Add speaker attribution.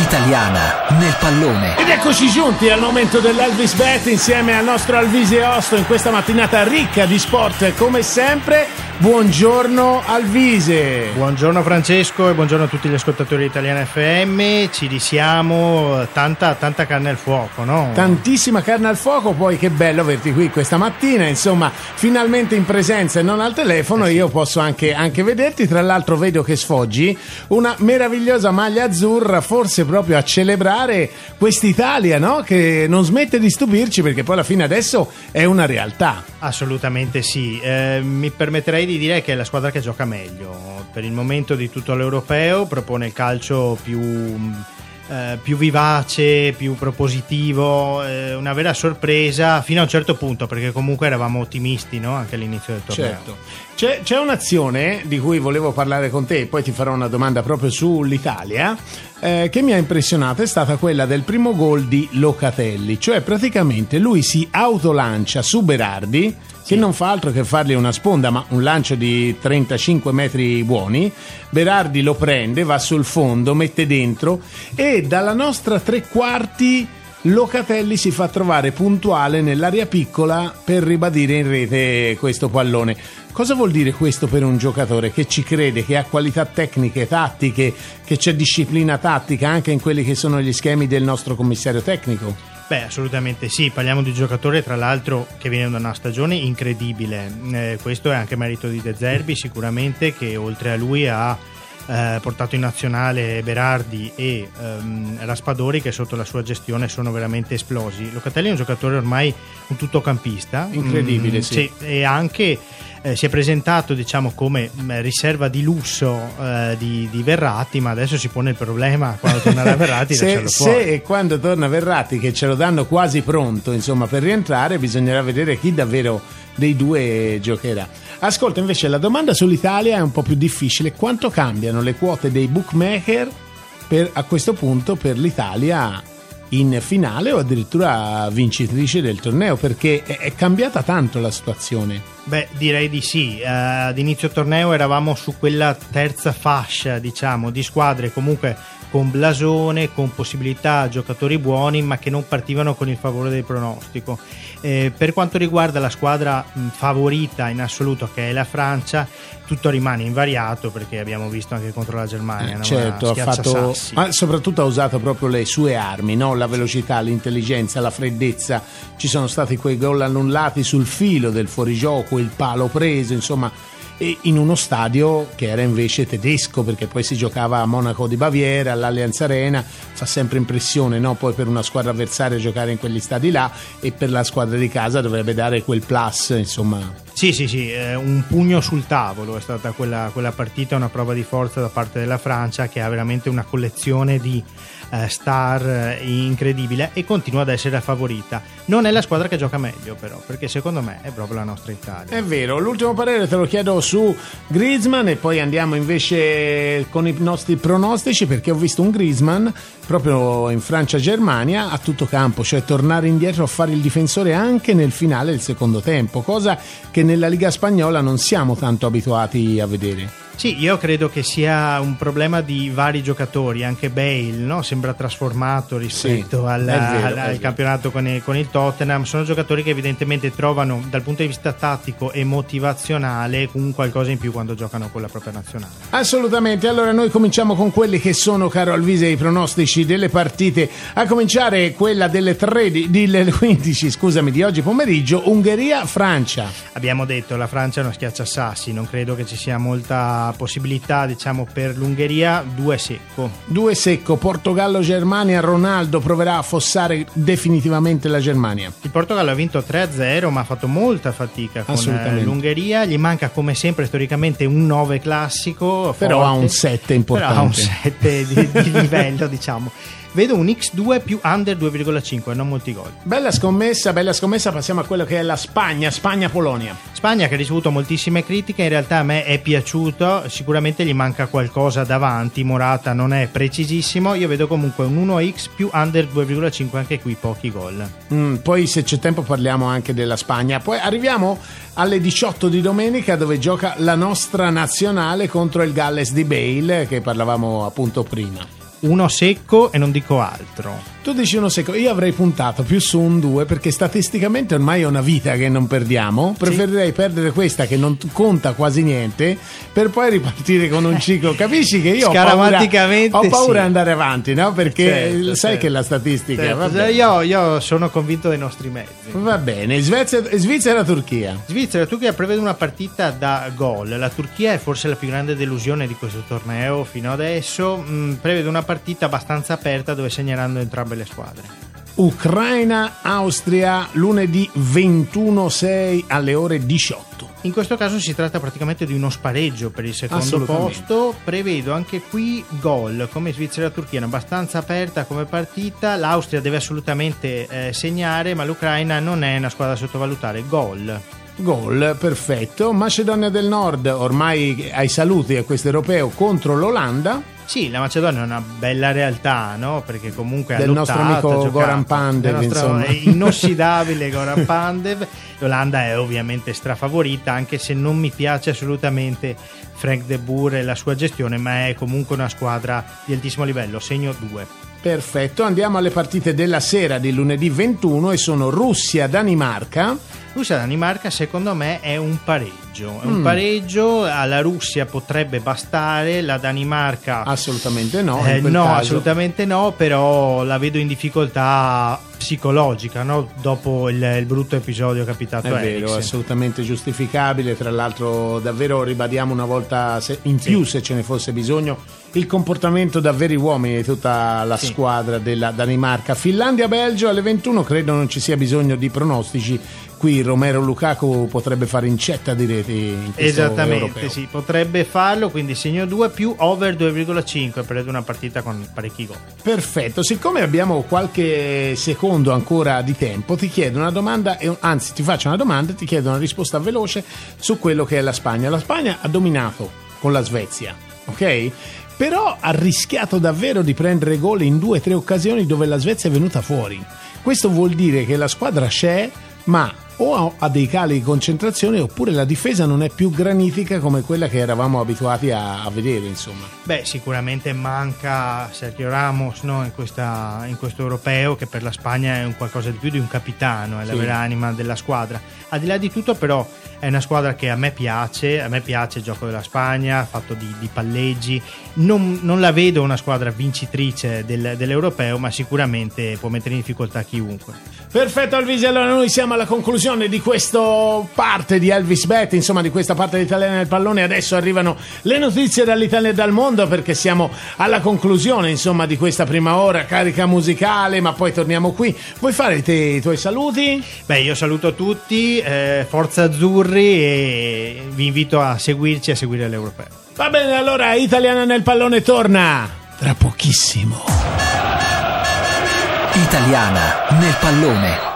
Speaker 1: italiana nel pallone.
Speaker 2: Ed eccoci giunti al momento dell'Elvis Bet insieme al nostro Alvise Osto in questa mattinata ricca di sport come sempre. Buongiorno Alvise.
Speaker 3: Buongiorno Francesco e buongiorno a tutti gli ascoltatori di Italiana FM. Ci risiamo, tanta, tanta carne al fuoco, no?
Speaker 2: Tantissima carne al fuoco, poi che bello averti qui questa mattina, insomma, finalmente in presenza e non al telefono, io posso anche, anche vederti, tra l'altro vedo che sfoggi una meravigliosa maglia azzurra, forse proprio a celebrare quest'Italia, no? Che non smette di stupirci perché poi alla fine adesso è una realtà.
Speaker 3: Assolutamente sì, eh, mi permetterei di dire che è la squadra che gioca meglio. Per il momento di tutto l'europeo propone il calcio più, eh, più vivace, più propositivo, eh, una vera sorpresa fino a un certo punto, perché comunque eravamo ottimisti no? anche all'inizio del torneo.
Speaker 2: Certo. C'è, c'è, un'azione di cui volevo parlare con te, poi ti farò una domanda proprio sull'Italia, eh, che mi ha impressionato, è stata quella del primo gol di Locatelli, cioè praticamente lui si autolancia su Berardi, che non fa altro che fargli una sponda, ma un lancio di 35 metri buoni, Berardi lo prende, va sul fondo, mette dentro e dalla nostra tre quarti Locatelli si fa trovare puntuale nell'area piccola per ribadire in rete questo pallone. Cosa vuol dire questo per un giocatore che ci crede, che ha qualità tecniche, tattiche, che c'è disciplina tattica anche in quelli che sono gli schemi del nostro commissario tecnico?
Speaker 3: Beh, assolutamente sì, parliamo di giocatore tra l'altro che viene da una stagione incredibile, eh, questo è anche merito di De Zerbi sicuramente che oltre a lui ha eh, portato in nazionale Berardi e ehm, Raspadori che sotto la sua gestione sono veramente esplosi. Locatelli è un giocatore ormai un tuttocampista,
Speaker 2: incredibile, mm, sì. sì.
Speaker 3: E anche eh, si è presentato diciamo come mm, riserva di lusso eh, di, di, Verratti, ma adesso si pone il problema quando tornerà Verratti
Speaker 2: se, se e quando torna Verratti che ce lo danno quasi pronto insomma per rientrare bisognerà vedere chi davvero dei due giocherà. Ascolta, invece la domanda sull'Italia è un po' più difficile. Quanto cambiano le quote dei bookmaker per, a questo punto per l'Italia in finale o addirittura vincitrice del torneo? Perché è, cambiata tanto la situazione.
Speaker 3: Beh, direi di sì. Uh, ad inizio torneo eravamo su quella terza fascia, diciamo, di squadre comunque con blasone, con possibilità giocatori buoni, ma che non partivano con il favore del pronostico. Eh, per quanto riguarda la squadra mh, favorita in assoluto, che è la Francia, tutto rimane invariato perché abbiamo visto anche contro la Germania.
Speaker 2: Eh, certo, ha fatto, ma soprattutto ha usato proprio le sue armi, no? la velocità, l'intelligenza, la freddezza. Ci sono stati quei gol annullati sul filo del fuorigioco, il palo preso, insomma e in uno stadio che era invece tedesco perché poi si giocava a Monaco di Baviera, all'Allianz Arena, fa sempre impressione no? poi per una squadra avversaria giocare in quegli stadi là e per la squadra di casa dovrebbe dare quel plus insomma.
Speaker 3: Sì, sì, sì, eh, un pugno sul tavolo è stata quella, quella partita, una prova di forza da parte della Francia che ha veramente una collezione di eh, star eh, incredibile e continua ad essere la favorita. Non è la squadra che gioca meglio però, perché secondo me è proprio la nostra Italia.
Speaker 2: È vero, l'ultimo parere te lo chiedo su Griezmann e poi andiamo invece con i nostri pronostici perché ho visto un Griezmann proprio in Francia-Germania a tutto campo, cioè tornare indietro a fare il difensore anche nel finale del secondo tempo, cosa che nella Liga Spagnola non siamo tanto abituati a vedere.
Speaker 3: Sì, io credo che sia un problema di vari giocatori, anche Bale no? sembra trasformato rispetto sì, al, vero, al, al campionato con il, con il, Tottenham, sono giocatori che evidentemente trovano dal punto di vista tattico e motivazionale un qualcosa in più quando giocano con la propria nazionale.
Speaker 2: Assolutamente, allora noi cominciamo con quelli che sono, caro Alvise, i pronostici delle partite, a cominciare quella delle 13, delle 15 scusami, di oggi pomeriggio, Ungheria-Francia.
Speaker 3: Abbiamo detto la Francia è uno schiacciasassi, non credo che ci sia molta possibilità diciamo, per l'Ungheria, due secco.
Speaker 2: Due secco, Portogallo-Germania, Ronaldo proverà a affossare definitivamente la Germania.
Speaker 3: Il Portogallo ha vinto 3-0 ma ha fatto molta fatica con eh, l'Ungheria, gli manca come sempre storicamente un 9 classico.
Speaker 2: Però
Speaker 3: forte,
Speaker 2: ha un 7 importante.
Speaker 3: Però ha un 7 di, di livello diciamo vedo un X2 più under 2,5, non molti gol.
Speaker 2: Bella scommessa, bella scommessa, passiamo a quello che è la Spagna, Spagna-Polonia.
Speaker 3: Spagna che ha ricevuto moltissime critiche, in realtà a me è piaciuto, sicuramente gli manca qualcosa davanti, Morata non è precisissimo, io vedo comunque un 1X più under 2,5, anche qui pochi gol.
Speaker 2: Mm, poi se c'è tempo parliamo anche della Spagna, poi arriviamo alle 18 di domenica dove gioca la nostra nazionale contro il Galles di Bale che parlavamo appunto prima.
Speaker 3: Uno secco e non dico altro.
Speaker 2: Tu dici uno secco, io avrei puntato più su un 2 perché statisticamente ormai è una vita che non perdiamo. Preferirei perdere questa che non conta quasi niente per poi ripartire con un ciclo. Capisci che io ho paura, ho paura di
Speaker 3: sì.
Speaker 2: andare avanti, no? Perché certo, sai certo. che la statistica.
Speaker 3: Certo. Io, io, sono convinto dei nostri mezzi.
Speaker 2: Va bene, Svizzera-Turchia.
Speaker 3: Svizzera-Turchia prevede una partita da gol. La Turchia è forse la più grande delusione di questo torneo fino adesso. Mm, prevede una partita abbastanza aperta dove segneranno entrambe le squadre.
Speaker 2: Ucraina-Austria lunedì 21-6 alle ore 18.
Speaker 3: In questo caso si tratta praticamente di uno spareggio per il secondo posto. Prevedo anche qui gol come Svizzera-Turchia, abbastanza aperta come partita. L'Austria deve assolutamente eh, segnare, ma l'Ucraina non è una squadra da sottovalutare. Gol.
Speaker 2: Gol, perfetto. Macedonia del Nord ormai ai saluti a questo europeo contro l'Olanda.
Speaker 3: Sì, la Macedonia è una bella realtà, no? Perché comunque
Speaker 2: del nostro amico giocato, Goran Pandev, insomma.
Speaker 3: inossidabile Goran Pandev. L'Olanda è ovviamente strafavorita, anche se non mi piace assolutamente Frank De Boer e la sua gestione, ma è comunque una squadra di altissimo livello. Segno 2.
Speaker 2: Perfetto, andiamo alle partite della sera di lunedì 21 e sono Russia-Danimarca.
Speaker 3: Russia-Danimarca secondo me è un pareggio, è un mm. pareggio, alla Russia potrebbe bastare, la Danimarca
Speaker 2: assolutamente no.
Speaker 3: Eh, no, caso. assolutamente no, però la vedo in difficoltà psicologica no? dopo il, il, brutto episodio capitato
Speaker 2: è
Speaker 3: a
Speaker 2: vero, Eriksen. assolutamente giustificabile, tra l'altro davvero ribadiamo una volta in più sì. se ce ne fosse bisogno il comportamento da veri uomini di tutta la sì. squadra della Danimarca. Finlandia-Belgio alle 21 credo non ci sia bisogno di pronostici qui Romero Lukaku potrebbe fare incetta di reti in
Speaker 3: esattamente
Speaker 2: europeo.
Speaker 3: sì potrebbe farlo quindi segno 2 più over 2,5 per una partita con parecchi gol
Speaker 2: perfetto siccome abbiamo qualche secondo ancora di tempo ti chiedo una domanda anzi ti faccio una domanda e ti chiedo una risposta veloce su quello che è la Spagna la Spagna ha dominato con la Svezia ok? però ha rischiato davvero di prendere gol in due o tre occasioni dove la Svezia è venuta fuori questo vuol dire che la squadra c'è ma o ha dei cali di concentrazione oppure la difesa non è più granitica come quella che eravamo abituati a, a vedere insomma.
Speaker 3: Beh sicuramente manca Sergio Ramos no? in, questa, in, questo europeo che per la Spagna è un qualcosa di più di un capitano, è la vera anima della squadra. Al di là di tutto però è una squadra che a me piace, a me piace il gioco della Spagna, fatto di, di palleggi, non, non, la vedo una squadra vincitrice del, dell'europeo ma sicuramente può mettere in difficoltà chiunque.
Speaker 2: Perfetto Alvisi, allora noi siamo alla conclusione di questa parte di Elvis Bet, insomma di questa parte d'Italia nel pallone, adesso arrivano le notizie dall'Italia e dal mondo perché siamo alla conclusione insomma di questa prima ora, carica musicale, ma poi torniamo qui. Vuoi fare i, tuoi saluti?
Speaker 3: Beh, io saluto tutti, eh, Forza Azzurri e vi invito a seguirci e a seguire l'Europeo.
Speaker 2: Va bene, allora Italiana nel pallone torna tra pochissimo.
Speaker 1: Italiana nel pallone.